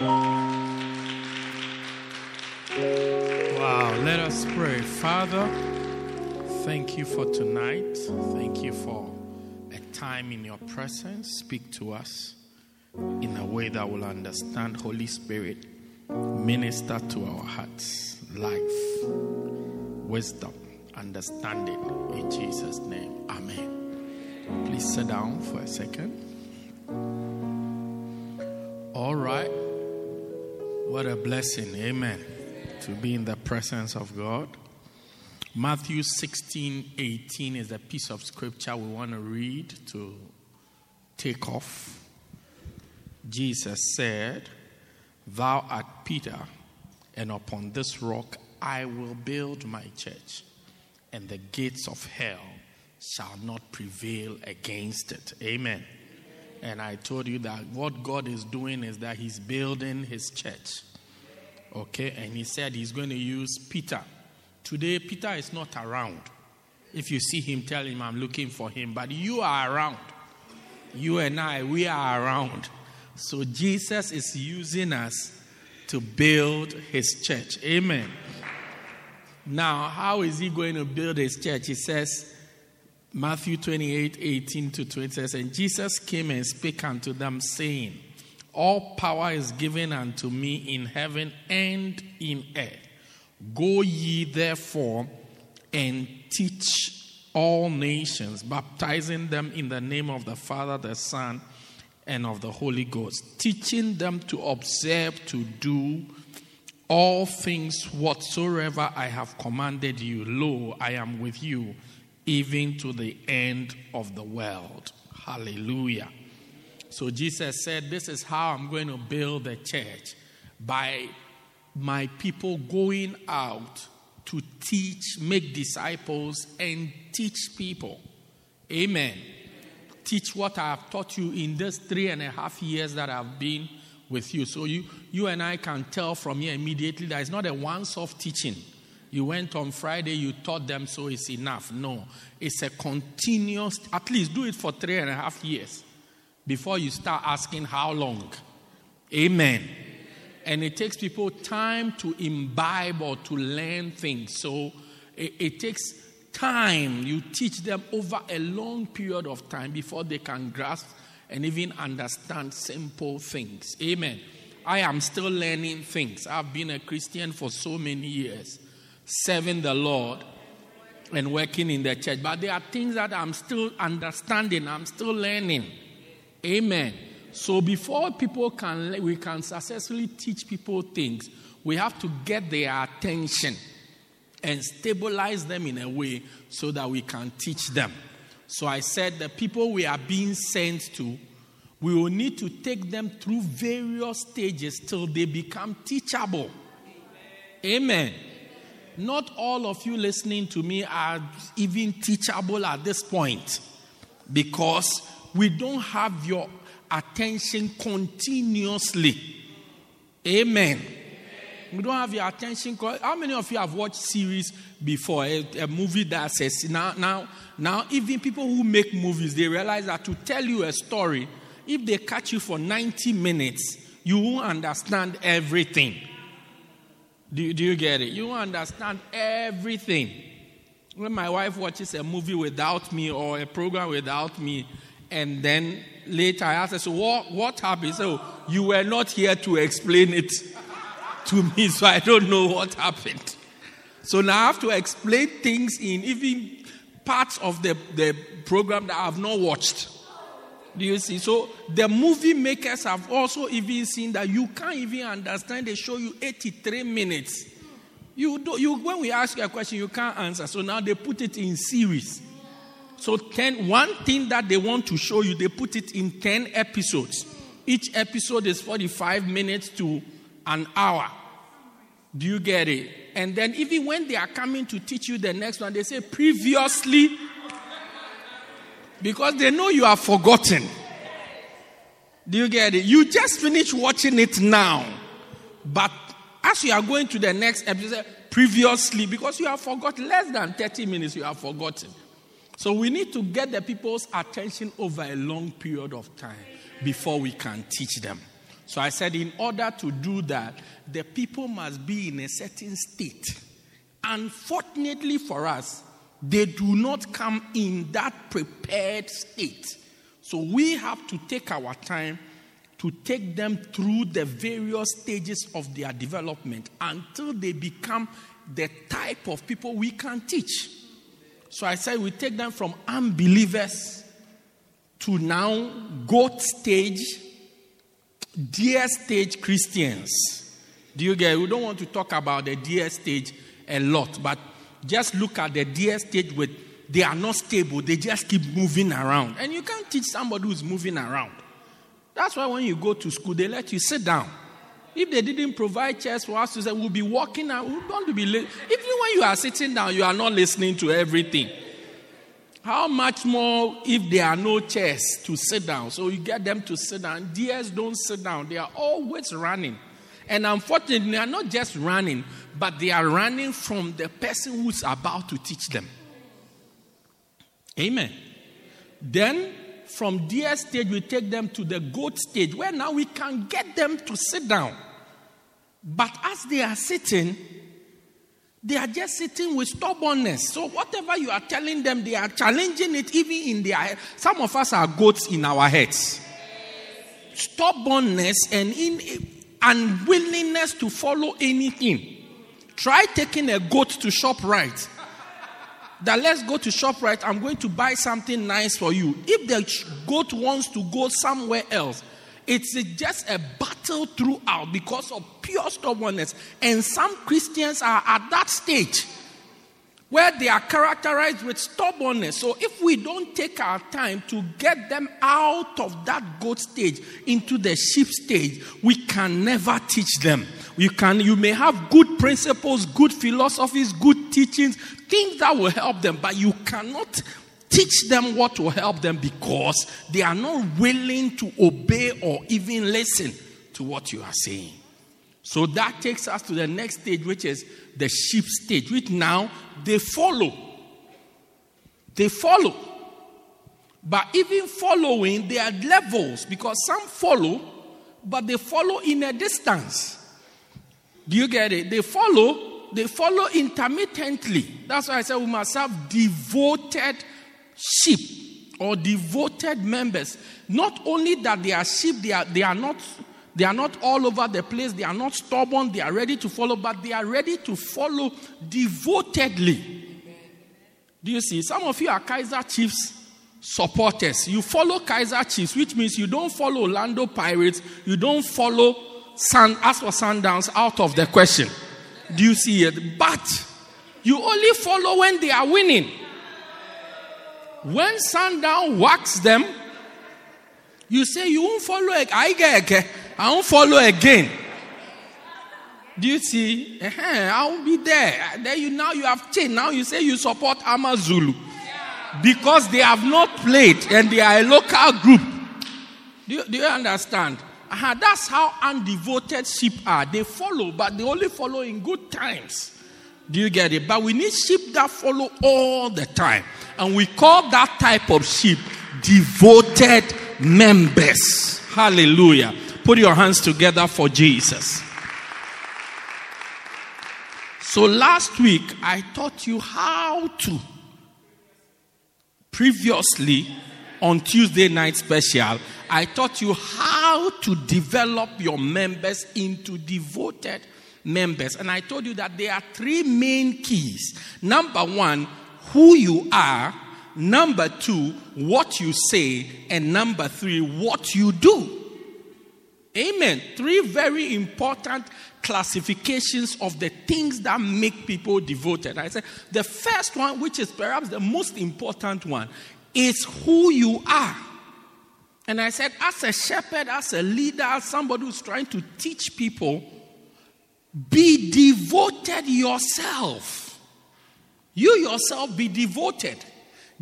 Wow, let us pray. Father, thank you for tonight. Thank you for a time in your presence. Speak to us in a way that will understand. Holy Spirit, minister to our hearts life, wisdom, understanding. In Jesus' name, Amen. Please sit down for a second. All right. What a blessing. Amen. To be in the presence of God. Matthew 16 18 is a piece of scripture we want to read to take off. Jesus said, Thou art Peter, and upon this rock I will build my church, and the gates of hell shall not prevail against it. Amen. And I told you that what God is doing is that He's building His church. Okay? And He said He's going to use Peter. Today, Peter is not around. If you see him, tell him I'm looking for him. But you are around. You and I, we are around. So Jesus is using us to build His church. Amen. Now, how is He going to build His church? He says, Matthew 28 18 to 20 says, And Jesus came and spake unto them, saying, All power is given unto me in heaven and in earth. Go ye therefore and teach all nations, baptizing them in the name of the Father, the Son, and of the Holy Ghost, teaching them to observe to do all things whatsoever I have commanded you. Lo, I am with you even to the end of the world. Hallelujah. So Jesus said, This is how I'm going to build the church by my people going out to teach, make disciples, and teach people. Amen. Teach what I have taught you in this three and a half years that I've been with you. So you, you and I can tell from here immediately that it's not a once off teaching. You went on Friday, you taught them, so it's enough. No, it's a continuous, at least do it for three and a half years before you start asking how long. Amen. And it takes people time to imbibe or to learn things. So it, it takes time. You teach them over a long period of time before they can grasp and even understand simple things. Amen. I am still learning things. I've been a Christian for so many years serving the Lord and working in the church. But there are things that I'm still understanding, I'm still learning. Amen. So before people can we can successfully teach people things, we have to get their attention and stabilize them in a way so that we can teach them. So I said the people we are being sent to, we will need to take them through various stages till they become teachable. Amen. Not all of you listening to me are even teachable at this point because we don't have your attention continuously. Amen. We don't have your attention. How many of you have watched series before? A, a, movie that says now, now, now, even people who make movies, they realize that to tell you a story, if they catch you for 90 minutes, you won't understand everything. Do, do you get it? You understand everything. When my wife watches a movie without me or a program without me, and then later I ask her, So what, what happened? So you were not here to explain it to me, so I don't know what happened. So now I have to explain things in even parts of the, the program that I have not watched. Do you see? So the movie makers have also even seen that you can't even understand. They show you 83 minutes. You do, you when we ask you a question, you can't answer. So now they put it in series. So, ten, one thing that they want to show you, they put it in 10 episodes. Each episode is 45 minutes to an hour. Do you get it? And then, even when they are coming to teach you the next one, they say previously, because they know you are forgotten. Do you get it? You just finished watching it now. But as you are going to the next episode, previously, because you have forgotten, less than 30 minutes, you have forgotten. So we need to get the people's attention over a long period of time before we can teach them. So I said, in order to do that, the people must be in a certain state. Unfortunately for us, they do not come in that prepared state. So we have to take our time to take them through the various stages of their development until they become the type of people we can teach. So I said we take them from unbelievers to now goat stage, deer stage Christians. Do you get it? We don't want to talk about the deer stage a lot, but just look at the deer stage with they are not stable, they just keep moving around. And you can't teach somebody who's moving around. That's why when you go to school, they let you sit down. If they didn't provide chairs for us to say, we'll be walking out, we to be late. Even when you are sitting down, you are not listening to everything. How much more if there are no chairs to sit down? So you get them to sit down. Deers don't sit down, they are always running. And unfortunately, they are not just running, but they are running from the person who's about to teach them. Amen. Then from deer stage, we take them to the goat stage, where now we can get them to sit down. But as they are sitting, they are just sitting with stubbornness. So whatever you are telling them, they are challenging it even in their head. Some of us are goats in our heads. Stubbornness and in unwillingness to follow anything. Try taking a goat to ShopRite that let's go to ShopRite, I'm going to buy something nice for you. If the goat wants to go somewhere else, it's just a battle throughout because of pure stubbornness. And some Christians are at that stage where they are characterized with stubbornness. So if we don't take our time to get them out of that goat stage into the sheep stage, we can never teach them. You can you may have good principles, good philosophies, good teachings, things that will help them, but you cannot teach them what will help them because they are not willing to obey or even listen to what you are saying. So that takes us to the next stage, which is the sheep stage, which now they follow. They follow. But even following, there are levels because some follow, but they follow in a distance. Do you get it? They follow, they follow intermittently. That's why I said we must have devoted sheep or devoted members. Not only that they are sheep, they are, they are not they are not all over the place, they are not stubborn, they are ready to follow, but they are ready to follow devotedly. Do you see? Some of you are Kaiser Chiefs supporters. You follow Kaiser Chiefs, which means you don't follow Orlando Pirates, you don't follow Sun, as for Sundowns out of the question. Do you see it? But you only follow when they are winning. When sundown whacks them, you say you won't follow. I get I won't follow again. Do you see? Uh-huh, I'll be there. Then you now you have changed. Now you say you support Amazulu because they have not played and they are a local group. Do you, do you understand? Uh-huh, that's how undevoted sheep are. They follow, but they only follow in good times. Do you get it? But we need sheep that follow all the time. And we call that type of sheep devoted members. Hallelujah. Put your hands together for Jesus. So last week, I taught you how to previously on Tuesday night special I taught you how to develop your members into devoted members. And I told you that there are three main keys. Number one, who you are. Number two, what you say. And number three, what you do. Amen. Three very important classifications of the things that make people devoted. I said the first one, which is perhaps the most important one, is who you are. And I said, as a shepherd, as a leader, as somebody who's trying to teach people, be devoted yourself. You yourself be devoted.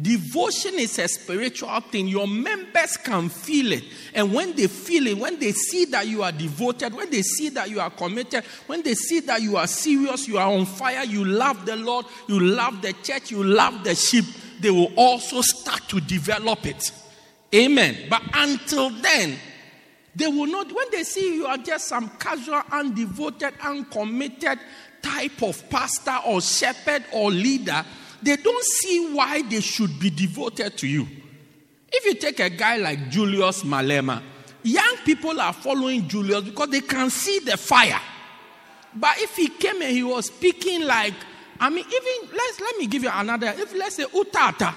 Devotion is a spiritual thing. Your members can feel it. And when they feel it, when they see that you are devoted, when they see that you are committed, when they see that you are serious, you are on fire, you love the Lord, you love the church, you love the sheep, they will also start to develop it. Amen. But until then, they will not, when they see you are just some casual, undevoted, uncommitted type of pastor or shepherd or leader, they don't see why they should be devoted to you. If you take a guy like Julius Malema, young people are following Julius because they can see the fire. But if he came and he was speaking like, I mean, even let's let me give you another. If let's say Utata,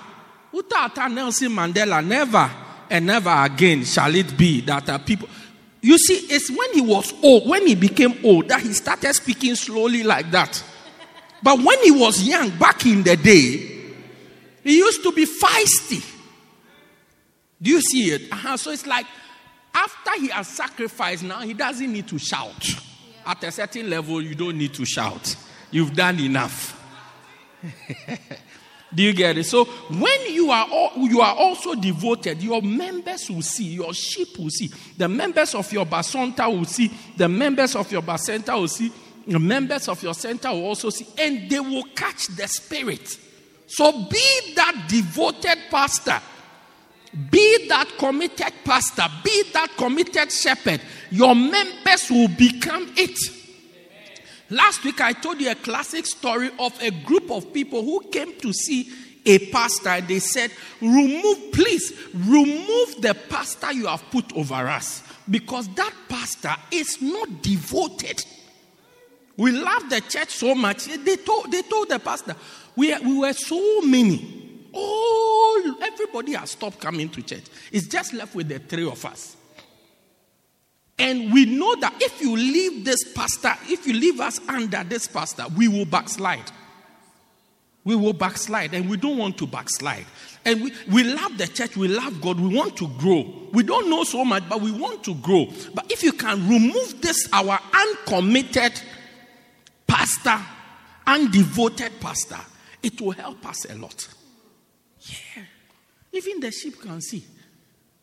Utata Nelson Mandela, never and never again shall it be that are people. You see, it's when he was old, when he became old, that he started speaking slowly like that. But when he was young, back in the day, he used to be feisty. Do you see it? Uh-huh. So it's like after he has sacrificed, now he doesn't need to shout. Yeah. At a certain level, you don't need to shout. You've done enough. Do you get it? So when you are all, you are also devoted, your members will see, your sheep will see, the members of your basonta will see, the members of your bacenta will see, the members of your center will also see, and they will catch the spirit. So be that devoted pastor, be that committed pastor, be that committed shepherd. Your members will become it. Last week, I told you a classic story of a group of people who came to see a pastor and they said, Remove, please, remove the pastor you have put over us because that pastor is not devoted. We love the church so much. They told, they told the pastor, we, we were so many. All, everybody has stopped coming to church. It's just left with the three of us. And we know that if you leave this pastor, if you leave us under this pastor, we will backslide. We will backslide, and we don't want to backslide. And we, we love the church, we love God, we want to grow. We don't know so much, but we want to grow. But if you can remove this, our uncommitted pastor, undevoted pastor, it will help us a lot. Yeah. Even the sheep can see.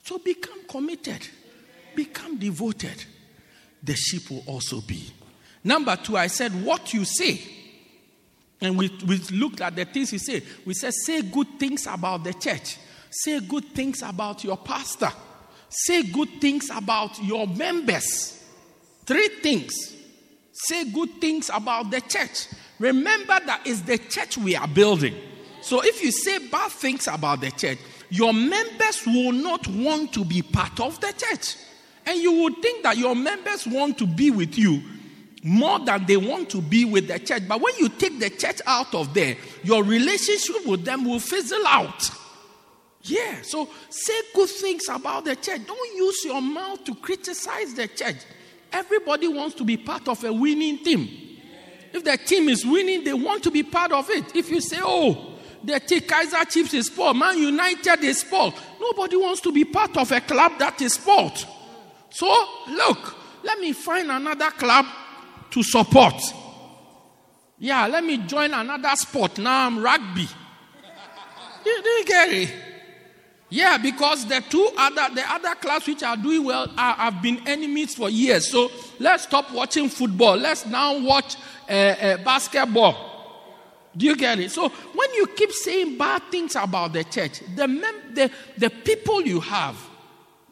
So become committed become devoted, the sheep will also be. Number two, I said, what you say. And we, we looked at the things he said. We said, say good things about the church, say good things about your pastor, say good things about your members. Three things. Say good things about the church. Remember that it's the church we are building. So if you say bad things about the church, your members will not want to be part of the church. And you would think that your members want to be with you more than they want to be with the church. But when you take the church out of there, your relationship with them will fizzle out. Yeah, so say good things about the church. Don't use your mouth to criticize the church. Everybody wants to be part of a winning team. If the team is winning, they want to be part of it. If you say, oh, the T Kaiser Chiefs is poor, Man United is poor, nobody wants to be part of a club that is poor. So, look, let me find another club to support. Yeah, let me join another sport. Now I'm rugby. Do you get it? Yeah, because the two other the other clubs which are doing well are, have been enemies for years. So let's stop watching football. Let's now watch uh, uh, basketball. Do you get it? So when you keep saying bad things about the church, the, mem- the, the people you have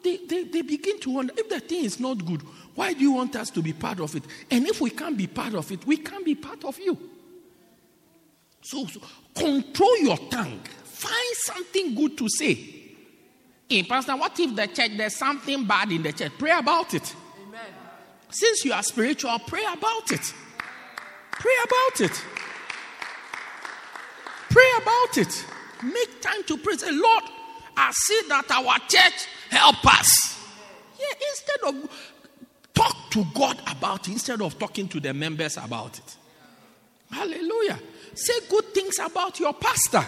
they, they, they begin to wonder if the thing is not good, why do you want us to be part of it? And if we can't be part of it, we can't be part of you. So, so control your tongue. Find something good to say. Hey, Pastor, what if the church, there's something bad in the church? Pray about it. Amen. Since you are spiritual, pray about it. Pray about it. Pray about it. Make time to pray. Say, Lord, I see that our church help us. Yeah, instead of talk to God about it, instead of talking to the members about it. Hallelujah. Say good things about your pastor.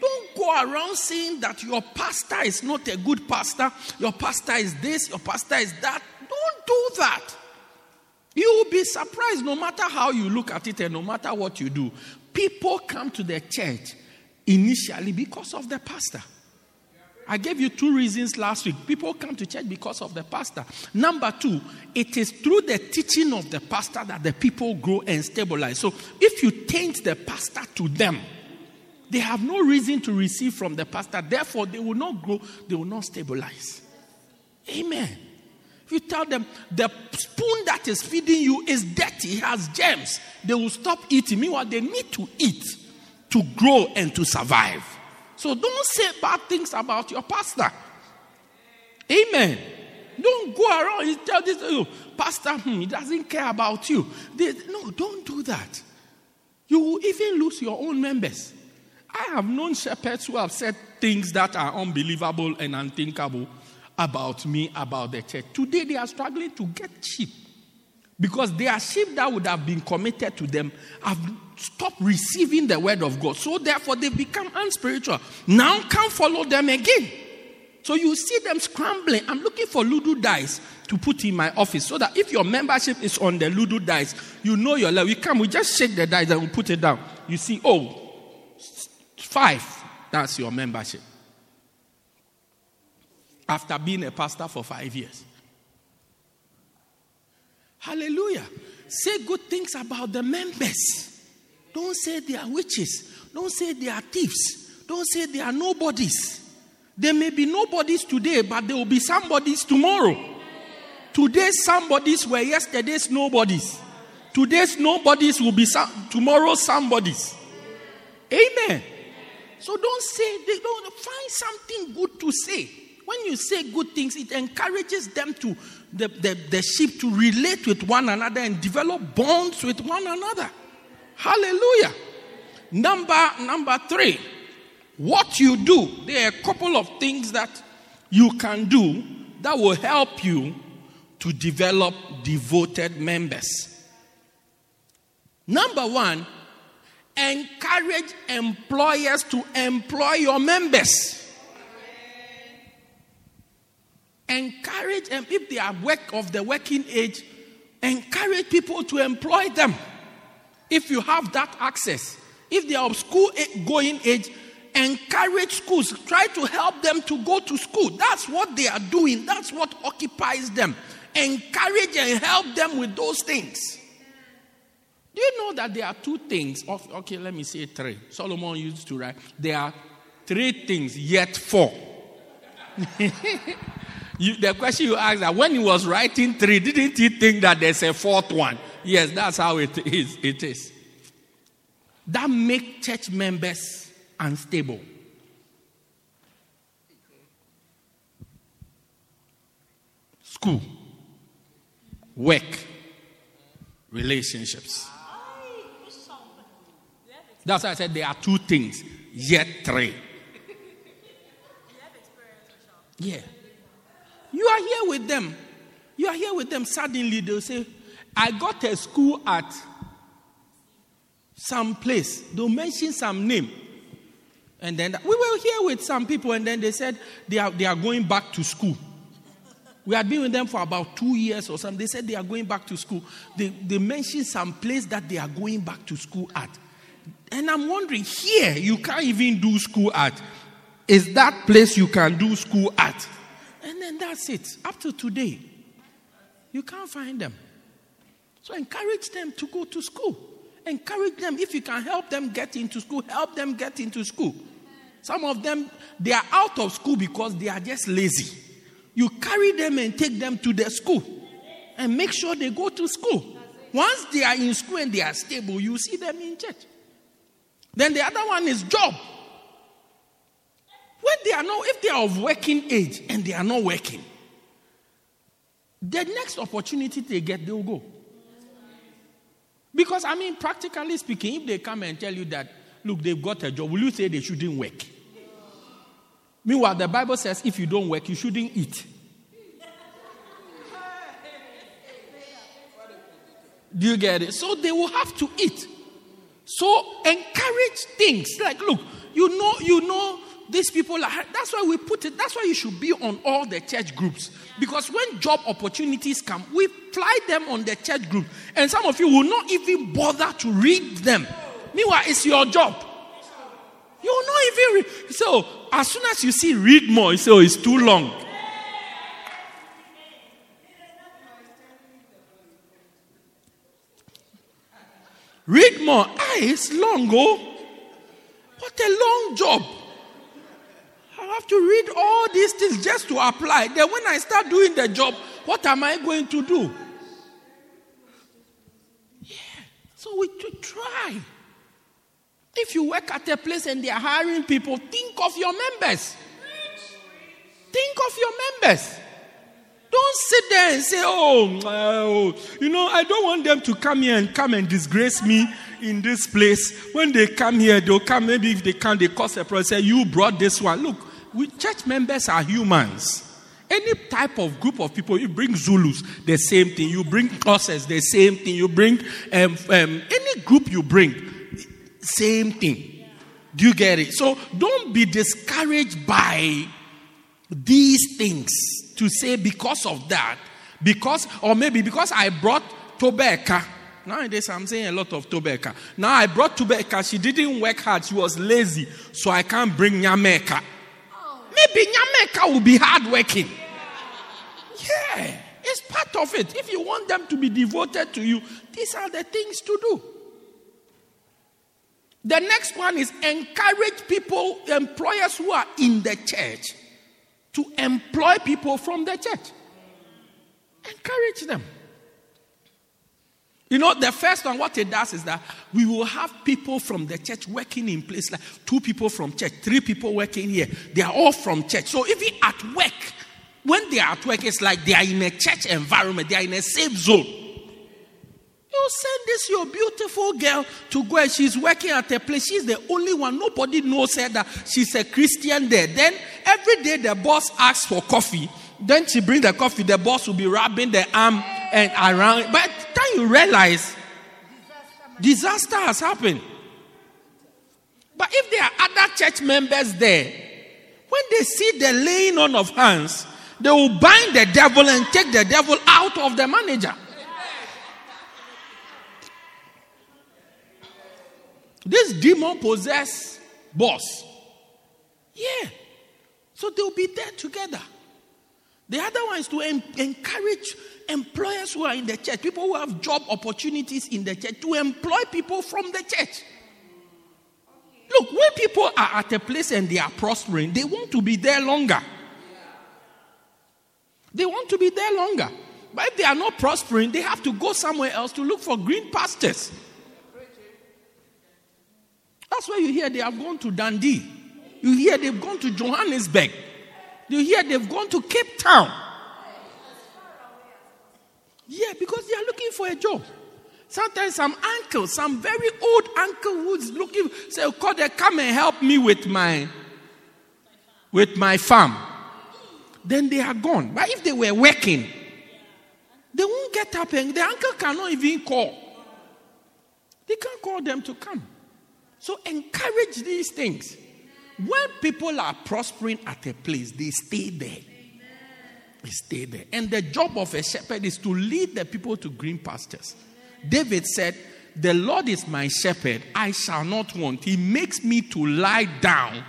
Don't go around saying that your pastor is not a good pastor, your pastor is this, your pastor is that. Don't do that. You will be surprised no matter how you look at it and no matter what you do. People come to the church initially because of the pastor. I gave you two reasons last week. People come to church because of the pastor. Number two, it is through the teaching of the pastor that the people grow and stabilize. So if you taint the pastor to them, they have no reason to receive from the pastor. Therefore, they will not grow, they will not stabilize. Amen. If you tell them the spoon that is feeding you is dirty, has germs, they will stop eating. Meanwhile, they need to eat to grow and to survive. So don't say bad things about your pastor. Amen. Don't go around and tell this, oh, Pastor, hmm, he doesn't care about you. They, no, don't do that. You will even lose your own members. I have known shepherds who have said things that are unbelievable and unthinkable about me, about the church. Today they are struggling to get sheep because their sheep that would have been committed to them have stopped receiving the word of God. So therefore they become unspiritual. Now can't follow them again. So you see them scrambling. I'm looking for Ludo dice to put in my office so that if your membership is on the Ludo dice, you know your level. We come, we just shake the dice and we put it down. You see, oh, five. That's your membership. After being a pastor for five years. Hallelujah. Say good things about the members. Don't say they are witches. Don't say they are thieves. Don't say they are nobodies. There may be nobodies today, but there will be somebodies tomorrow. Today's somebodies were yesterday's nobodies. Today's nobodies will be some, tomorrow's somebodies. Amen. So don't say, they don't find something good to say. When you say good things, it encourages them to, the, the, the sheep to relate with one another and develop bonds with one another. Hallelujah. Number, number three, what you do. There are a couple of things that you can do that will help you to develop devoted members. Number one, encourage employers to employ your members. Encourage them if they are work of the working age, encourage people to employ them. If you have that access, if they are of school going age, encourage schools. Try to help them to go to school. That's what they are doing. That's what occupies them. Encourage and help them with those things. Do you know that there are two things? Of, okay, let me say three. Solomon used to write. There are three things, yet four. you, the question you asked that when he was writing three, didn't he think that there's a fourth one? Yes, that's how it is. It is. That make church members unstable. School, work, relationships. That's why I said there are two things, yet three. Yeah. You are here with them. You are here with them. Suddenly they'll say, I got a school at some place. They'll mention some name. And then we were here with some people, and then they said they are, they are going back to school. We had been with them for about two years or something. They said they are going back to school. They, they mentioned some place that they are going back to school at. And I'm wondering, here you can't even do school at. Is that place you can do school at? And then that's it. Up to today, you can't find them. So encourage them to go to school. Encourage them. If you can help them get into school, help them get into school. Some of them, they are out of school because they are just lazy. You carry them and take them to their school and make sure they go to school. Once they are in school and they are stable, you see them in church. Then the other one is job. When they are not, if they are of working age and they are not working, the next opportunity they get, they will go. Because, I mean, practically speaking, if they come and tell you that, look, they've got a job, will you say they shouldn't work? Meanwhile, the Bible says if you don't work, you shouldn't eat. Do you get it? So they will have to eat. So encourage things like, look, You know, you know, these people are, that's why we put it, that's why you should be on all the church groups. Because when job opportunities come, we fly them on the church group. And some of you will not even bother to read them. Meanwhile, it's your job. You will not even read. So, as soon as you see read more, you say, oh, it's too long. Read more. Ah, it's long, oh. What a long job. I have to read all these things just to apply. Then when I start doing the job, what am I going to do? Yeah. So we should try. If you work at a place and they are hiring people, think of your members. Think of your members. Don't sit there and say, oh, oh, you know, I don't want them to come here and come and disgrace me in this place. When they come here, they'll come, maybe if they come, they cause a problem, say, you brought this one. Look, we, church members are humans. Any type of group of people, you bring Zulus, the same thing. You bring Xhosas, the same thing. You bring um, um, any group you bring, same thing. Do you get it? So don't be discouraged by these things to say because of that, because, or maybe because I brought Tobeka. Nowadays, I'm saying a lot of Tobeka. Now I brought Tobeka. She didn't work hard. She was lazy. So I can't bring Nyameka. Maybe Nyameka will be hardworking. Yeah, it's part of it. If you want them to be devoted to you, these are the things to do. The next one is encourage people, employers who are in the church, to employ people from the church. Encourage them. You know, the first one, what it does is that we will have people from the church working in place, like two people from church, three people working here. They are all from church. So even at work, when they are at work, it's like they are in a church environment, they are in a safe zone. You send this your beautiful girl to go and she's working at a place. She's the only one. Nobody knows her that she's a Christian there. Then every day the boss asks for coffee. Then she bring the coffee. The boss will be rubbing the arm and around. The time you realize, disaster has happened. But if there are other church members there, when they see the laying on of hands, they will bind the devil and take the devil out of the manager. This demon possessed boss. Yeah. So they'll be there together. The other one is to encourage employers who are in the church, people who have job opportunities in the church, to employ people from the church. Look, when people are at a place and they are prospering, they want to be there longer. They want to be there longer. But if they are not prospering, they have to go somewhere else to look for green pastures. That's why you hear they have gone to Dundee. You hear they've gone to Johannesburg. You hear they've gone to Cape Town. Yeah, because they are looking for a job. Sometimes some uncle, some very old uncle who's looking, say, they come and help me with my with my farm. Then they are gone. But if they were working, they won't get up and the uncle cannot even call. They can't call them to come. So encourage these things. When people are prospering at a place, they stay there. Stay there. And the job of a shepherd is to lead the people to green pastures. David said, The Lord is my shepherd, I shall not want. He makes me to lie down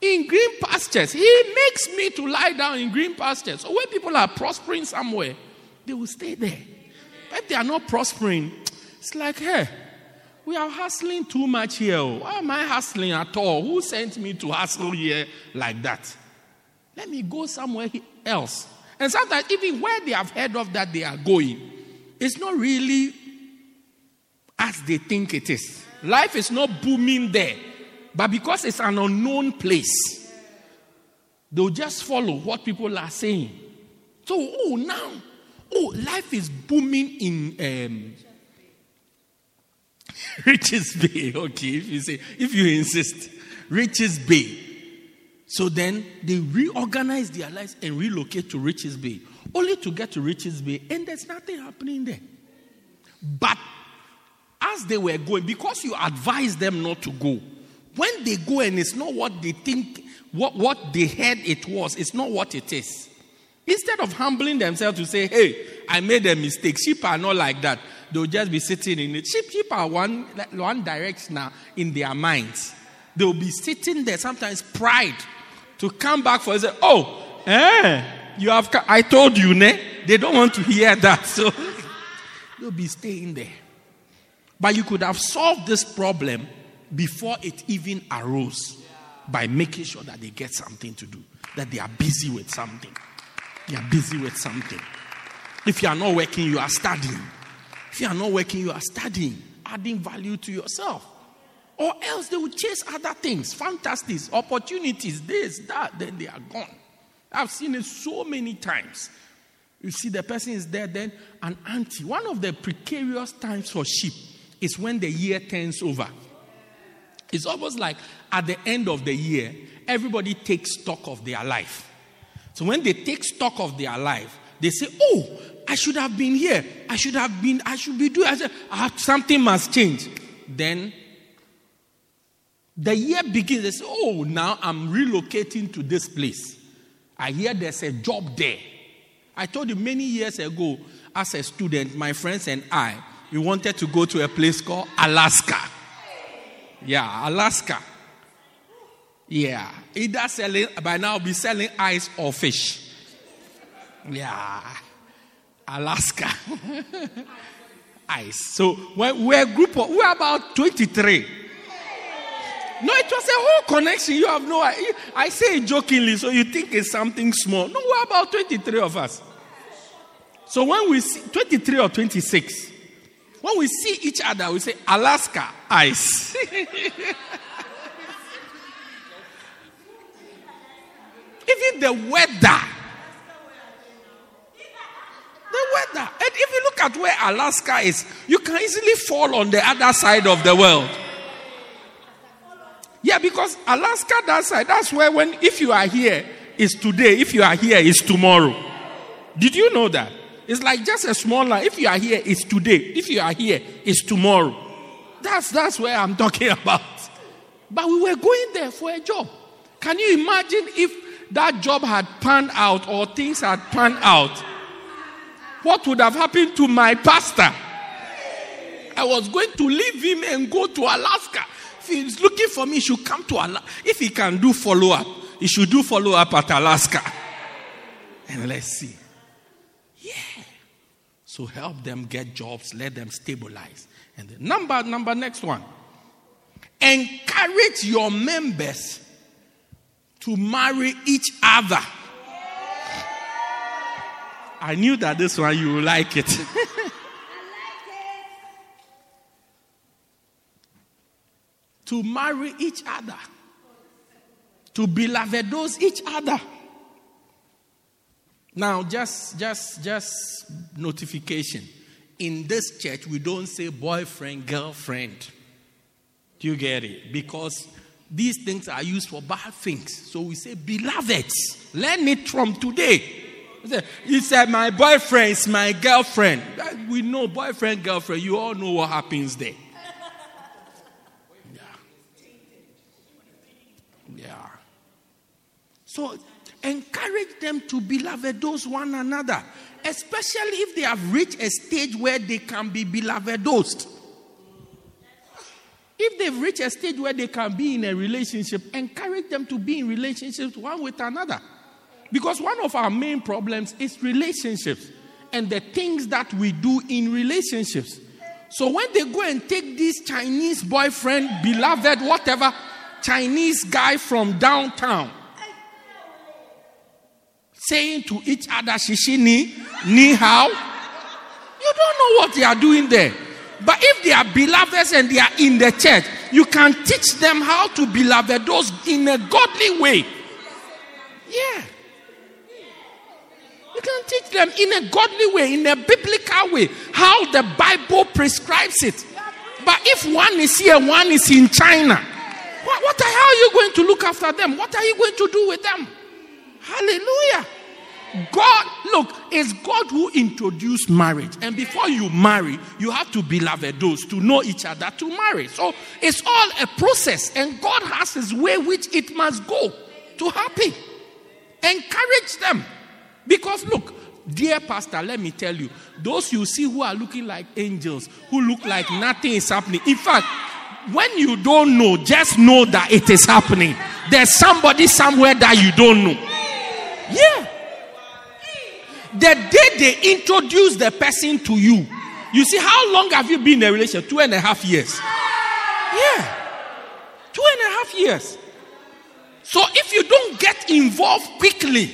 in green pastures. He makes me to lie down in green pastures. So when people are prospering somewhere, they will stay there. But if they are not prospering, it's like, hey, we are hustling too much here. Why am I hustling at all? Who sent me to hustle here like that? Let me go somewhere else. And sometimes, even where they have heard of that they are going, it's not really as they think it is. Life is not booming there. But because it's an unknown place, they'll just follow what people are saying. So, oh, now, oh, life is booming in um, Richards Bay. Okay, if you say, if you insist, Richards Bay. So then they reorganize their lives and relocate to Richards Bay, only to get to Richards Bay, and there's nothing happening there. But as they were going, because you advised them not to go, when they go and it's not what they think, what, what they heard it was, it's not what it is. Instead of humbling themselves to say, hey, I made a mistake, sheep are not like that. They'll just be sitting in it. Sheep, sheep are one, one direction now in their minds. They'll be sitting there, sometimes pride, to come back for it. Say, oh, eh, you have, I told you, ne? They don't want to hear that. So they'll be staying there. But you could have solved this problem before it even arose by making sure that they get something to do, that they are busy with something. They are busy with something. If you are not working, you are studying. If you are not working, you are studying, adding value to yourself. Or else they will chase other things, fantasies, opportunities, this, that, then they are gone. I've seen it so many times. You see, the person is there, then an auntie. One of the precarious times for sheep is when the year turns over. It's almost like at the end of the year, everybody takes stock of their life. So when they take stock of their life, they say, Oh, I should have been here. I should have been, I should be doing, I ah, something must change. Then the year begins, they say, Oh, now I'm relocating to this place. I hear there's a job there. I told you many years ago, as a student, my friends and I, we wanted to go to a place called Alaska. Yeah, Alaska. Yeah. Either selling, by now, I'll be selling ice or fish. Yeah. Alaska. ice. So we're a group of, we're about 23. No, it was a whole connection. You have no idea. I say it jokingly, so you think it's something small. No, we're about 23 of us. So when we see 23 or 26, when we see each other, we say Alaska ice. Even the weather. The weather. And if you look at where Alaska is, you can easily fall on the other side of the world. Yeah, because Alaska, that side, that's where when if you are here, is today. If you are here, is tomorrow. Did you know that? It's like just a small line. If you are here, it's today. If you are here, it's tomorrow. That's that's where I'm talking about. But we were going there for a job. Can you imagine if that job had panned out or things had panned out? What would have happened to my pastor? I was going to leave him and go to Alaska. He's looking for me, he should come to Alaska. If he can do follow up, he should do follow up at Alaska. And let's see. Yeah. So help them get jobs, let them stabilize. And the number, number next one. Encourage your members to marry each other. I knew that this one you will like it. to marry each other. To beloved those each other. Now, just, just, just notification. In this church, we don't say boyfriend, girlfriend. Do you get it? Because these things are used for bad things. So we say beloveds. Learn it from today. He said, My boyfriend is my girlfriend. We know boyfriend, girlfriend. You all know what happens there. Yeah. Yeah. So Encourage them to beloved those one another, especially if they have reached a stage where they can be beloved those. If they've reached a stage where they can be in a relationship, encourage them to be in relationships one with another. Because one of our main problems is relationships and the things that we do in relationships. So when they go and take this Chinese boyfriend, beloved, whatever, Chinese guy from downtown, saying to each other, Shishini, Ni Hao. You don't know what they are doing there. But if they are beloveds and they are in the church, you can teach them how to beloved those in a godly way. Yeah. You can teach them in a godly way, in a biblical way, how the Bible prescribes it. But if one is here, one is in China, what, what the hell are you going to look after them? What are you going to do with them? Hallelujah. God, look, it's God who introduced marriage. And before you marry, you have to be loved, those to know each other to marry. So it's all a process, and God has His way which it must go to happen. Encourage them. Because look, dear pastor, let me tell you, those you see who are looking like angels, who look like nothing is happening. In fact, when you don't know, just know that it is happening. There's somebody somewhere that you don't know. Yeah. The day they introduce the person to you, you see, how long have you been in a relationship? Two and a half years. Yeah. Two and a half years. So if you don't get involved quickly,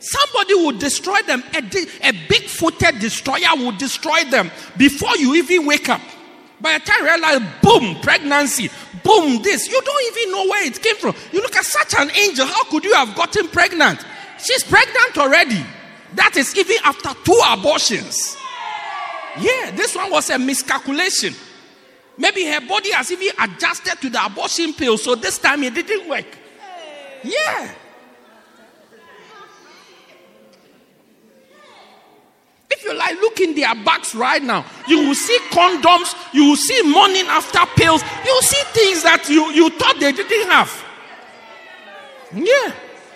somebody will destroy them. A, a big footed destroyer will destroy them before you even wake up. By the time you realize, boom, pregnancy, boom, this, you don't even know where it came from. You look at such an angel, how could you have gotten pregnant? She's pregnant already. That is even after two abortions. Yeah, this one was a miscalculation. Maybe her body has even adjusted to the abortion pill, so this time it didn't work. Yeah. If you like, look in their bags right now. You will see condoms, you will see morning after pills, you will see things that you, you thought they didn't have. Yeah.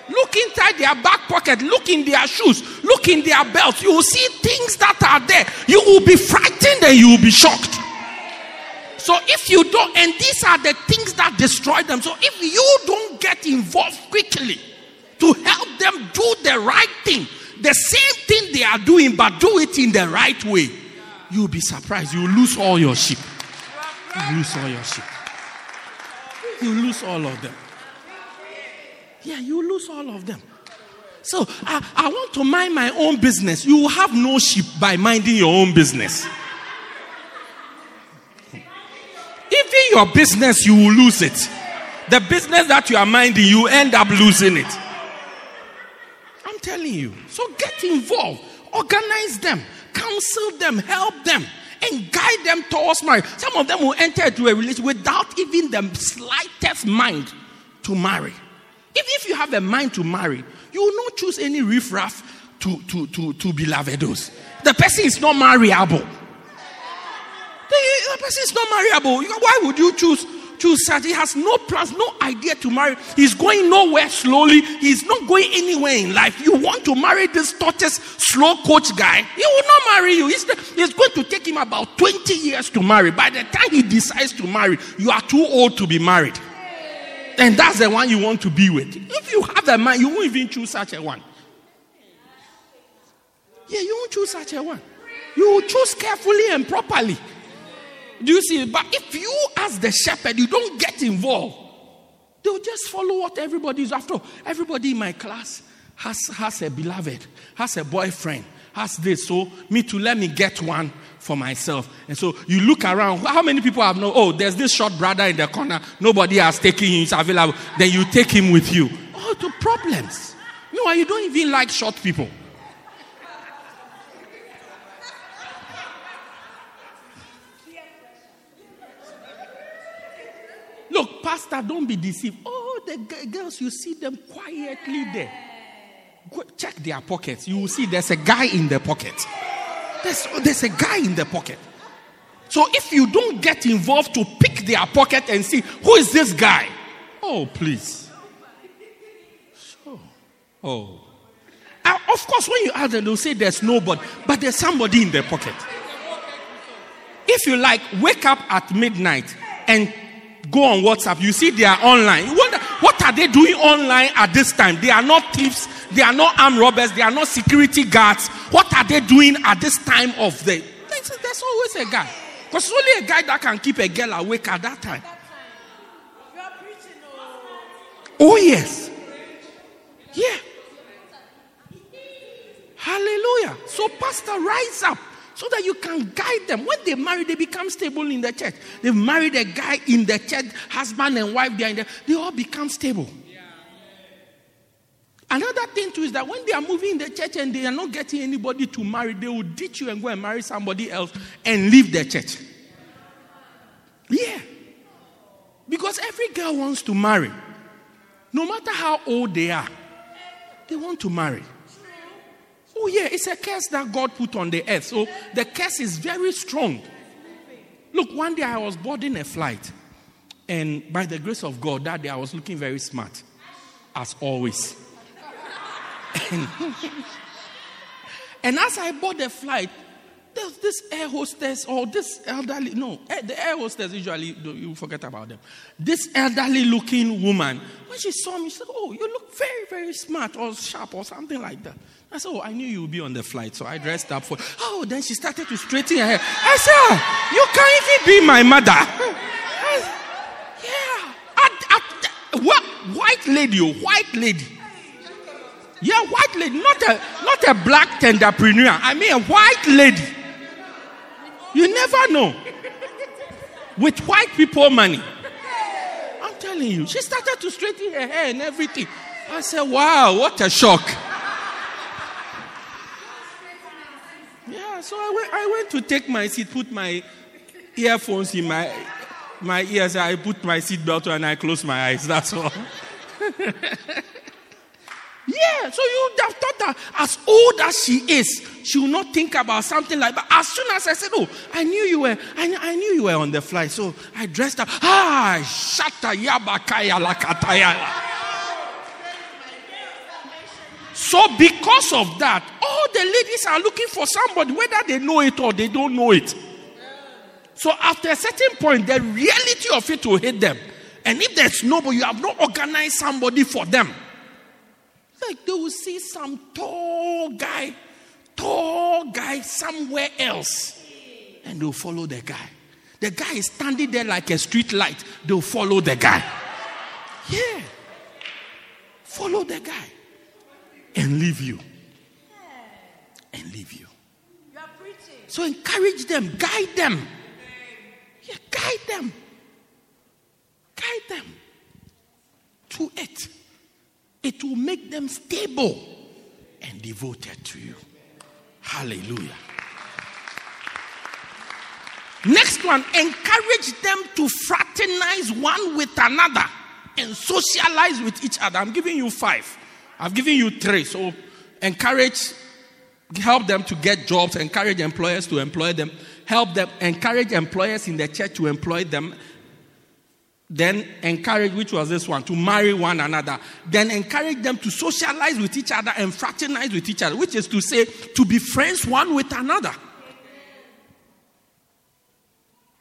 Look inside their back pocket, look in their shoes, look in their belts. You will see things that are there. You will be frightened and you will be shocked. So if you don't, and these are the things that destroy them. So if you don't get involved quickly to help them do the right thing, the same thing they are doing, but do it in the right way, you'll be surprised. You lose all your sheep. You lose all your sheep. You lose all of them. Yeah, you lose all of them. So I, I want to mind my own business. You have no sheep by minding your own business. Even your business, you will lose it. The business that you are minding, you end up losing it. I'm telling you. So get involved, organize them, counsel them, help them, and guide them towards marriage. Some of them will enter into a relationship without even the slightest mind to marry. Even if you have a mind to marry, you will not choose any riffraff to, to, to, to be lavedos. The person is not marriable. The person is not marriable. Why would you choose choose such? He has no plans, no idea to marry. He's going nowhere slowly. He's not going anywhere in life. You want to marry this tortoise, slow coach guy? He will not marry you. He's, it's going to take him about 20 years to marry. By the time he decides to marry, you are too old to be married. And that's the one you want to be with. If you have a mind, you won't even choose such a one. Yeah, you won't choose such a one. You will choose carefully and properly. Do you see? But if you, as the shepherd, you don't get involved, they'll just follow what everybody is after. Everybody in my class has, has a beloved, has a boyfriend, has this. So, me too, let me get one for myself. And so you look around, how many people have no, oh, there's this short brother in the corner, nobody has taken him, he's available. Then you take him with you. Oh, the problems. No, you don't even like short people. Look, Pastor, don't be deceived. Oh, the g- girls, you see them quietly there. Go check their pockets. You will see there's a guy in the pocket. There's, there's a guy in the pocket. So if you don't get involved to pick their pocket and see who is this guy, oh please. So, oh. Uh, of course, when you ask them, they'll say there's nobody, but there's somebody in their pocket. If you like, wake up at midnight and go on WhatsApp. You see they are online. You wonder what are they doing online at this time? They are not thieves. They are not armed robbers. They are not security guards. What are they doing at this time of the? There's, always a guy. Because only a guy that can keep a girl awake at that time. Oh yes. Yeah. Hallelujah. So, Pastor, rise up so that you can guide them. When they marry, they become stable in the church. They've married a guy in the church, husband and wife, they are in the, they all become stable. Another thing too is that when they are moving in the church and they are not getting anybody to marry, they will ditch you and go and marry somebody else and leave the church. Yeah. Because every girl wants to marry. No matter how old they are, they want to marry. Oh, Oh, yeah, it's a curse that God put on the earth. So the curse is very strong. Look, one day I was boarding a flight, and by the grace of God, that day I was looking very smart, as always. and, as I board the flight, there's this air hostess or this elderly, no, eh, the air hostess usually, you forget about them. This elderly looking woman, when she saw me, she said, Oh, you look very, very smart or sharp or something like that. I said, Oh, I knew you would be on the flight, so I dressed up for Oh, then she started to straighten her hair. I said, ah, You can't even be my mother. yeah. I, what? White lady, oh, white lady. Yeah, white lady, not a not a black tenderpreneur. I mean a white lady. You never know. With white people money. I'm telling you. She started to straighten her hair and everything. I said, wow, what a shock. Yeah, so I went, I went to take my seat, put my earphones in my, my ears. I put my seatbelt on and I closed my eyes. That's all. Yeah, so you would have thought that as old as she is, she will not think about something like that. As soon as I said, Oh, I knew you were, I, I knew you were on the fly, So I dressed up. Ah, shata yabakaya lakataya. So because of that, all the ladies are looking for somebody, whether they know it or they don't know it. So after a certain point, the reality of it will hit them. And if there's nobody, you have not organized somebody for them like they will see some tall guy, tall guy somewhere else, and they'll follow the guy. The guy is standing there like a street light. They'll follow the guy. Yeah. Follow the guy and leave you. And leave you. So encourage them, guide them. Yeah, guide them. Guide them to it it will make them stable and devoted to you. Hallelujah. Next one, encourage them to fraternize one with another and socialize with each other. I'm giving you five. I've given you three. So encourage, help them to get jobs, encourage employers to employ them, help them, encourage employers in the church to employ them, then encourage, which was this one, to marry one another. Then encourage them to socialize with each other and fraternize with each other, which is to say, to be friends one with another.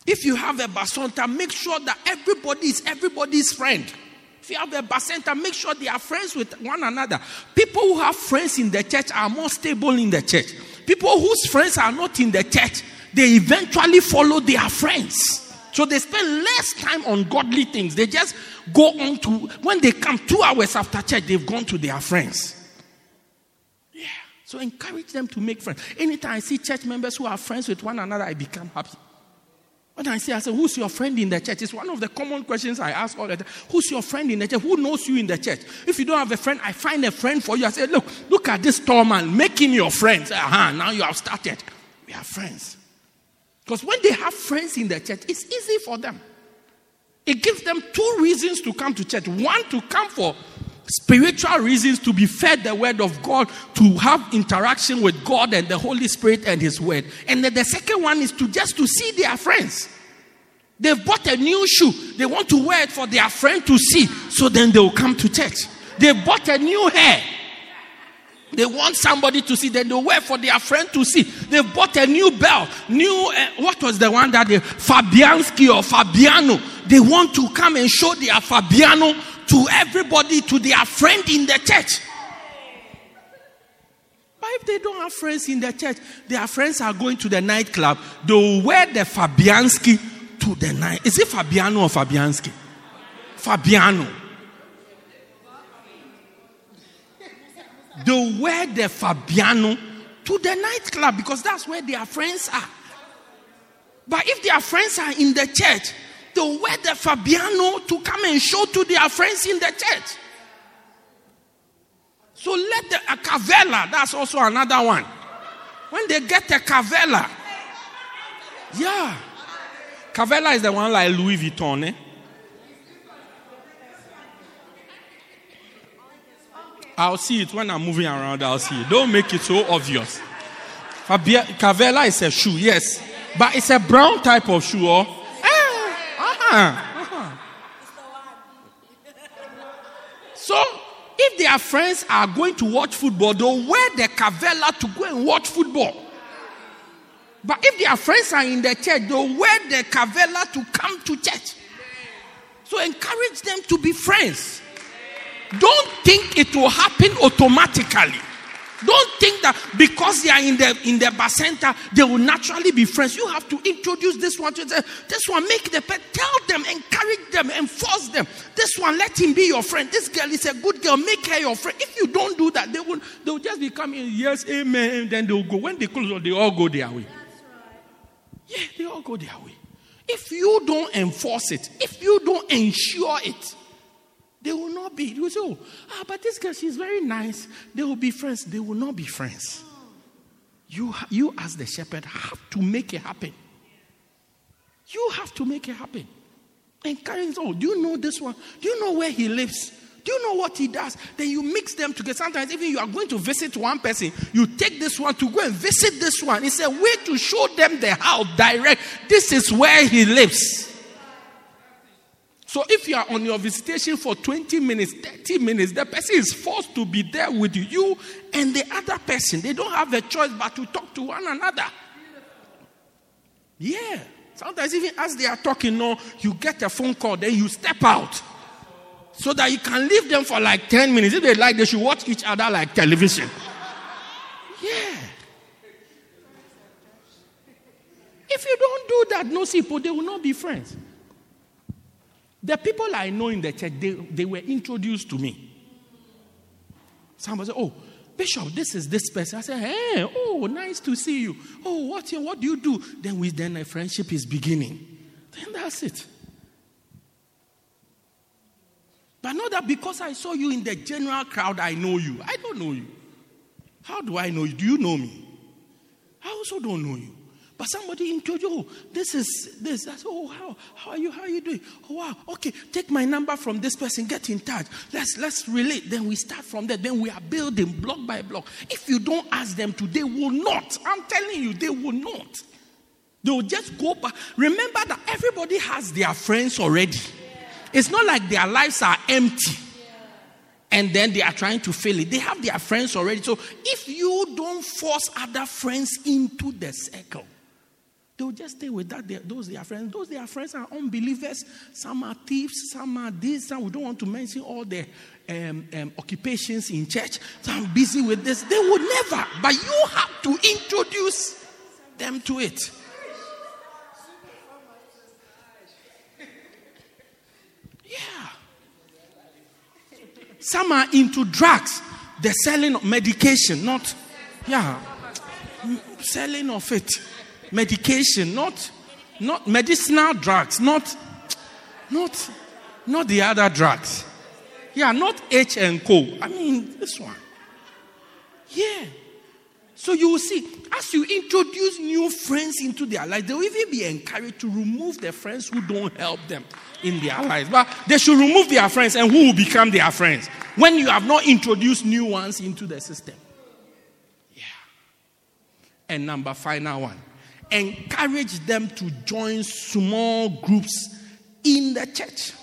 If you have a bacenta, make sure that everybody is everybody's friend. If you have a bacenta, make sure they are friends with one another. People who have friends in the church are more stable in the church. People whose friends are not in the church, they eventually follow their friends. So they spend less time on godly things. They just go on to, when they come two hours after church, they've gone to their friends. Yeah. So encourage them to make friends. Anytime I see church members who are friends with one another, I become happy. When I say, I say, who's your friend in the church? It's one of the common questions I ask all the time. Who's your friend in the church? Who knows you in the church? If you don't have a friend, I find a friend for you. I say, look, look at this tall man. Make him your friend. Aha, uh-huh. now you have started. We are friends. Because when they have friends in the church, it's easy for them. It gives them two reasons to come to church. One, to come for spiritual reasons, to be fed the word of God, to have interaction with God and the Holy Spirit and His word. And then the second one is to just to see their friends. They've bought a new shoe. They want to wear it for their friend to see. So then they will come to church. They bought a new hair. They want somebody to see. Then they wait for their friend to see. They bought a new bell. New, uh, what was the one that they, Fabianski or Fabiano. They want to come and show their Fabiano to everybody, to their friend in the church. But if they don't have friends in the church, their friends are going to the nightclub. They'll wear the Fabianski to the night. Is it Fabiano or Fabianski? Fabiano. They wear the Fabiano to the nightclub because that's where their friends are. But if their friends are in the church, they'll wear the Fabiano to come and show to their friends in the church. So let the a Carvela, that's also another one. When they get a Carvela, yeah. Carvela is the one like Louis Vuitton, eh? I'll see it when I'm moving around. I'll see it. Don't make it so obvious. Carvela is a shoe, yes, but it's a brown type of shoe. Oh, eh, uh-huh. So, if their friends are going to watch football, they'll wear the Carvela to go and watch football. But if their friends are in the church, they'll wear the Carvela to come to church. So encourage them to be friends. Don't think it will happen automatically. Don't think that because they are in the in the bacenta, they will naturally be friends. You have to introduce this one to them. This one, make the pet, tell them, encourage them, enforce them. This one, let him be your friend. This girl is a good girl, make her your friend. If you don't do that, they will they will just be coming, yes, amen, and then they'll go. When they close, they all go their way. Yeah, they all go their way. If you don't enforce it, if you don't ensure it, they will not be. You say, oh, ah, but this girl, she's very nice. They will be friends. They will not be friends. You, you as the shepherd, have to make it happen. You have to make it happen. Encourage, oh, do you know this one? Do you know where he lives? Do you know what he does? Then you mix them together. Sometimes, even you are going to visit one person, you take this one to go and visit this one. It's a way to show them the house direct. This is where he lives. So if you are on your visitation for 20 minutes, 30 minutes, the person is forced to be there with you and the other person. They don't have a choice but to talk to one another. Yeah. Sometimes even as they are talking, no, you get a phone call, then you step out. So that you can leave them for like 10 minutes. If they like, they should watch each other like television. Yeah. If you don't do that, no people, they will not be friends. The people I know in the church, they, they were introduced to me. Somebody said, Oh, Bishop, this is this person. I said, Hey, oh, nice to see you. Oh, what, what do you do? Then we then a friendship is beginning. Then that's it. But not that because I saw you in the general crowd, I know you. I don't know you. How do I know you? Do you know me? I also don't know you. But somebody introduced, oh, this is this. Said, oh, how, how are you? How are you doing? Oh, wow. Okay, take my number from this person, get in touch. Let's let's relate. Then we start from there. Then we are building block by block. If you don't ask them to, they will not. I'm telling you, they will not. They will just go back. Remember that everybody has their friends already. It's not like their lives are empty and then they are trying to fill it. They have their friends already. So if you don't force other friends into the circle, They'll just stay with that. Those their friends. Those their friends are unbelievers. Some are thieves. Some are this. Some we don't want to mention all the um, um, occupations in church. So I'm busy with this. They would never. But you have to introduce them to it. Yeah. Some are into drugs. They're selling medication, not, yeah, selling of it medication, not, not medicinal drugs, not, not, not the other drugs. Yeah, not H and Co. I mean, this one. Yeah. So you will see, as you introduce new friends into their life, they will even be encouraged to remove the friends who don't help them in their lives. But they should remove their friends, and who will become their friends when you have not introduced new ones into the system. Yeah. And number final one encourage them to join small groups in the church.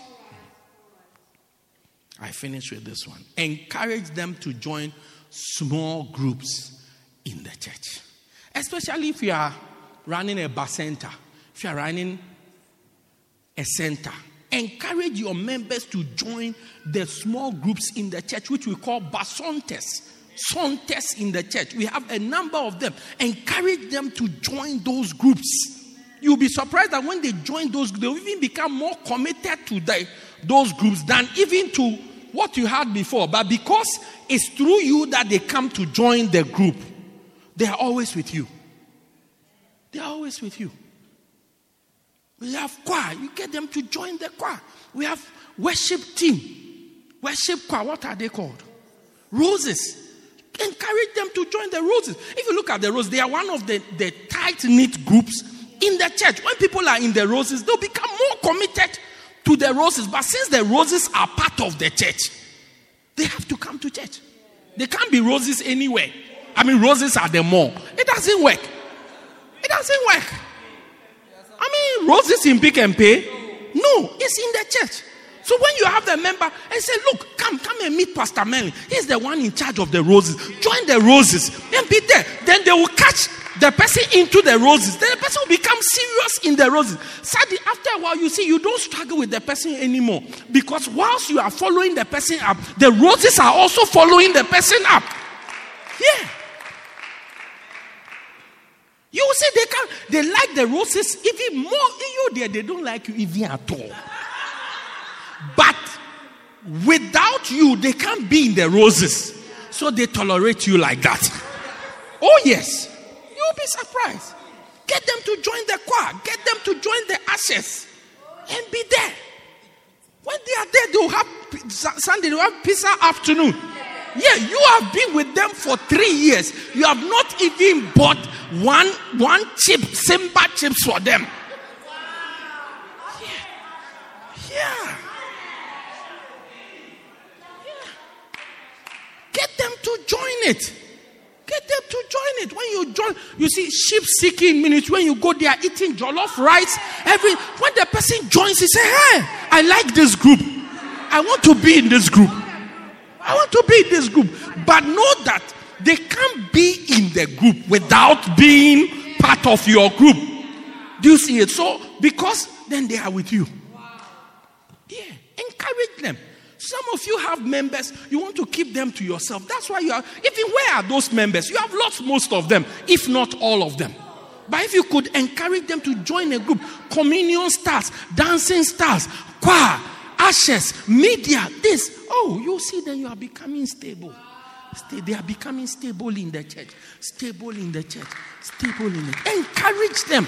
I finish with this one. Encourage them to join small groups in the church. Especially if you are running a bacenta, if you are running a center. Encourage your members to join the small groups in the church, which we call basontas Sontes in the church. We have a number of them. Encourage them to join those groups. You'll be surprised that when they join those, they'll even become more committed to the, those groups than even to what you had before. But because it's through you that they come to join the group, they are always with you. They are always with you. We have choir. You get them to join the choir. We have worship team. Worship choir. What are they called? Roses. Encourage them to join the roses. If you look at the roses, they are one of the, the tight knit groups in the church. When people are in the roses, they'll become more committed to the roses. But since the roses are part of the church, they have to come to church. They can't be roses anywhere. I mean, roses are the more. It doesn't work. It doesn't work. I mean, roses in Pick n Pay? No, it's in the church. So when you have the member and say, Look, come, come and meet Pastor Melly. He's the one in charge of the roses. Join the roses and be there. Then they will catch the person into the roses. Then the person will become serious in the roses. Sadly, after a while, you see, you don't struggle with the person anymore. Because whilst you are following the person up, the roses are also following the person up. Yeah. You say they can they like the roses even more. You there, they don't like you even at all. But without you, they can't be in the roses. So they tolerate you like that. Oh, yes. You'll be surprised. Get them to join the choir, get them to join the ashes, and be there. When they are there, they'll have Sunday, they'll have pizza afternoon. Yeah, you have been with them for three years. You have not even bought one one chip, Simba chips for them. Yeah. yeah. Get them to join it. Get them to join it. When you join, you see sheep seeking minutes. When you go there eating jollof rice, every when the person joins, he say, "Hey, I like this group. I want to be in this group. I want to be in this group." But know that they can't be in the group without being part of your group. Do you see it? So because then they are with you. Yeah, encourage them. Some of you have members, you want to keep them to yourself. That's why you are, even where are those members? You have lost most of them, if not all of them. But if you could encourage them to join a group, communion stars, dancing stars, choir, ashes, media, this, oh, you see, then you are becoming stable. They are becoming stable in the church, stable in the church, stable in the Encourage them.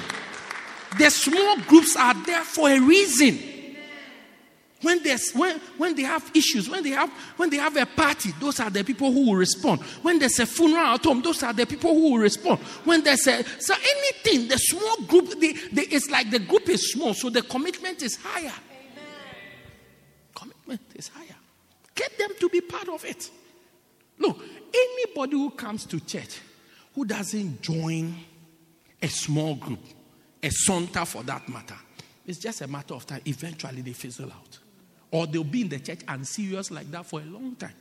The small groups are there for a reason. When, there's, when, when they have issues, when they have, when they have a party, those are the people who will respond. When there's a funeral at home, those are the people who will respond. When there's a, so anything, the small group, they, they, it's like the group is small, so the commitment is higher. Amen. Commitment is higher. Get them to be part of it. Look, anybody who comes to church who doesn't join a small group, a saunter for that matter, it's just a matter of time. Eventually, they fizzle out. Or they'll be in the church and serious like that for a long time.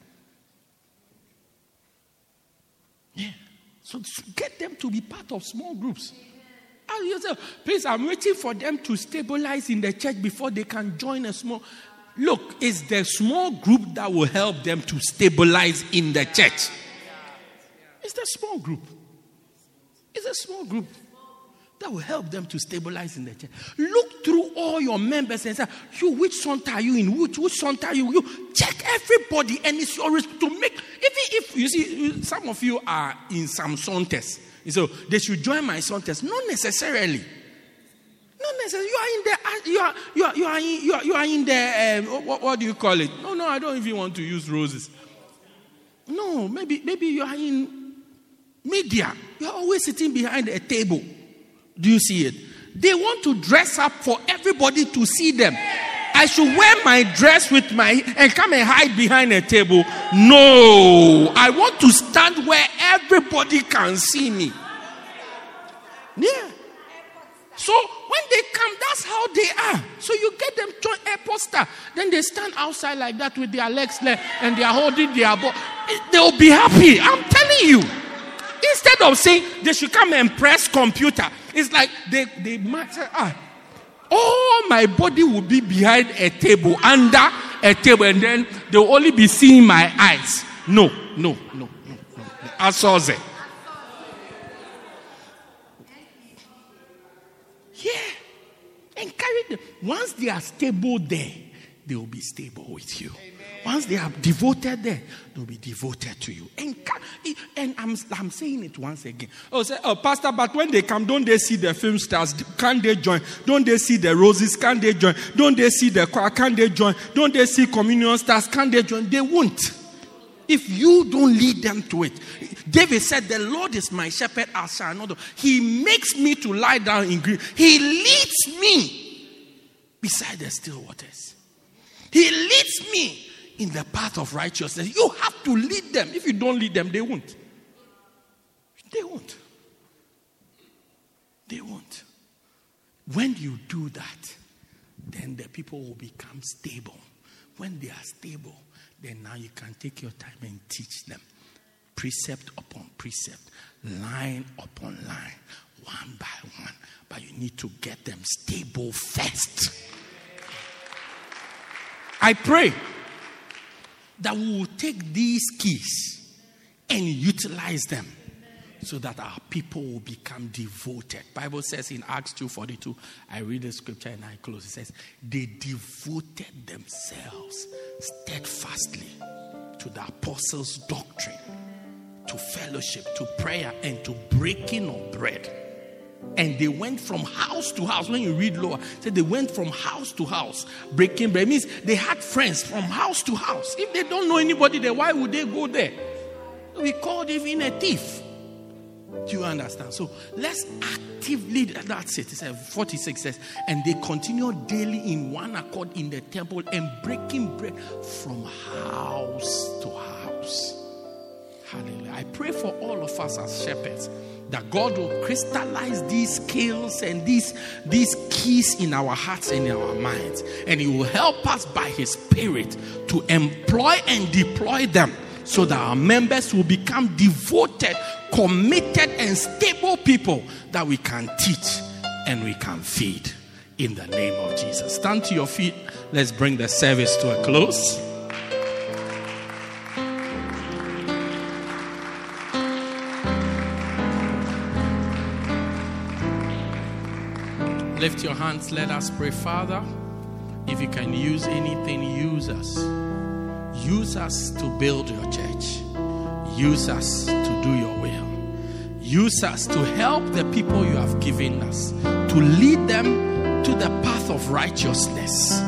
Yeah. So get them to be part of small groups. And you say, please, I'm waiting for them to stabilize in the church before they can join a small. Look, it's the small group that will help them to stabilize in the church. It's the small group. It's a small group that will help them to stabilize in the church. Look through all your members and say, you, which son are you in? Which, which son are you? You check everybody and it's your risk to make, even if, you see, some of you are in some Santas. So they should join my Santas. Not necessarily. Not necessarily. You are in the, you are, you are, you are in, you are, you are in the, um, what, what do you call it? No, no, I don't even want to use roses. No, maybe, maybe you are in media. You are always sitting behind a table. Do you see it? They want to dress up for everybody to see them. I should wear my dress with my and come and hide behind a table. No, I want to stand where everybody can see me. Yeah. So when they come, that's how they are. So you get them to airport star. Then they stand outside like that with their legs and they are holding their ball. They'll be happy. I'm telling you. Instead of saying they should come and press computer, it's like they, they say, ah, all my body will be behind a table, under a table, and then they'll only be seeing my eyes. No, no, no, no, no. It. Yeah. Encourage them. Once they are stable there, they will be stable with you. Once they are devoted there, they'll be devoted to you. And, and I'm, I'm saying it once again. Oh, say, oh, Pastor, but when they come, don't they see the film stars? Can't they join? Don't they see the roses? Can't they join? Don't they see the choir? Can't they join? Don't they see communion stars? Can't they join? They won't. If you don't lead them to it. David said, The Lord is my shepherd, I shall not. He makes me to lie down in green. He leads me beside the still waters. He leads me in the path of righteousness. You have to lead them. If you don't lead them, they won't. They won't. They won't. When you do that, then the people will become stable. When they are stable, then now you can take your time and teach them precept upon precept, line upon line, one by one. But you need to get them stable first. I pray that we will take these keys and utilize them so that our people will become devoted. Bible says in Acts 2:42, I read the scripture and I close. It says, they devoted themselves steadfastly to the apostles' doctrine, to fellowship, to prayer, and to breaking of bread. And they went from house to house. When you read lower, said they went from house to house, breaking bread. It means they had friends from house to house. If they don't know anybody there, why would they go there? We called even a thief. Do you understand? So let's actively, that's it. it says, 46 says, and they continue daily in one accord in the temple and breaking bread from house to house. Hallelujah. I pray for all of us as shepherds that God will crystallize these skills and these, these keys in our hearts and in our minds. And He will help us by His Spirit to employ and deploy them so that our members will become devoted, committed, and stable people that we can teach and we can feed in the name of Jesus. Stand to your feet. Let's bring the service to a close. Lift your hands. Let us pray, Father. If you can use anything, use us. Use us to build your church. Use us to do your will. Use us to help the people you have given us, to lead them to the path of righteousness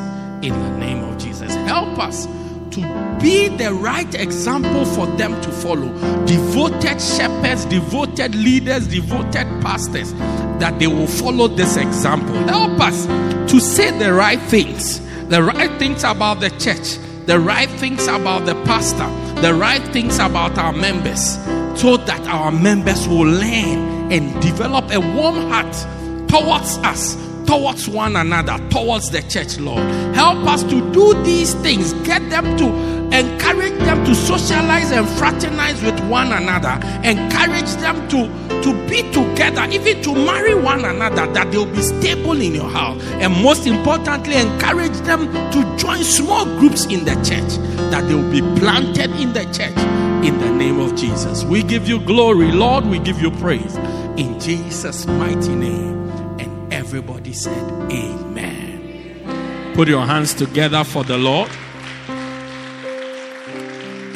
in the name of Jesus. Help us to be the right example for them to follow. Devoted shepherds, devoted leaders, devoted pastors, that they will follow this example. Help us to say the right things, the right things about the church the right things about the pastor, the right things about our members, so that our members will learn and develop a warm heart towards us, towards one another, towards the church, Lord. Help us to do these things, get them to encourage them to socialize and fraternize with one another, encourage them to, to be together, even to marry one another, that they'll be stable in your house. And most importantly, encourage them to join small groups in the church, that they'll be planted in the church in the name of Jesus. We give you glory, Lord, we give you praise in Jesus' mighty name. Everybody said, Amen. Put your hands together for the Lord.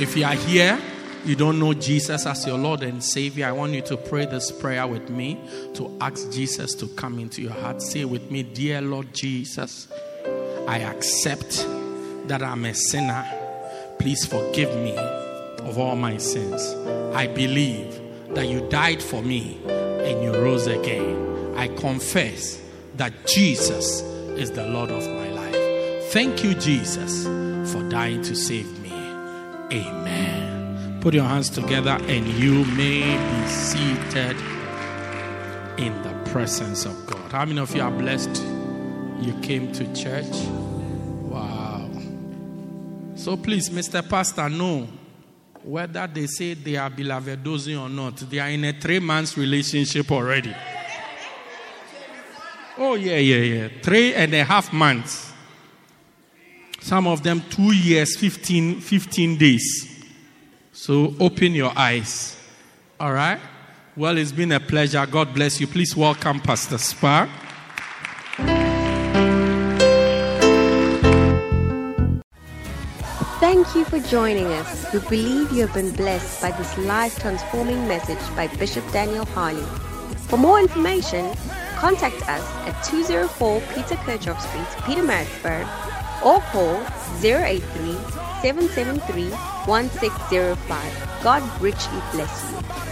If you are here, you don't know Jesus as your Lord and Savior, I want you to pray this prayer with me to ask Jesus to come into your heart. Say with me, Dear Lord Jesus, I accept that I'm a sinner. Please forgive me of all my sins. I believe that you died for me and you rose again. I confess that Jesus is the Lord of my life. Thank you, Jesus, for dying to save me. Amen. Put your hands together and you may be seated in the presence of God. How many of you are blessed? You came to church? Wow. So please, Mr. Pastor, know whether they say they are beloved dosing or not, they are in a three months relationship already. Oh, yeah, yeah, yeah. Three and a half months. Some of them two years, 15, 15 days. So open your eyes. All right? Well, it's been a pleasure. God bless you. Please welcome Pastor Spar. Thank you for joining us. We believe you have been blessed by this life transforming message by Bishop Daniel Harley. For more information, contact us at 204 Peter Kirchhoff Street, Pietermaritzburg or call 083 773 1605. God richly bless you.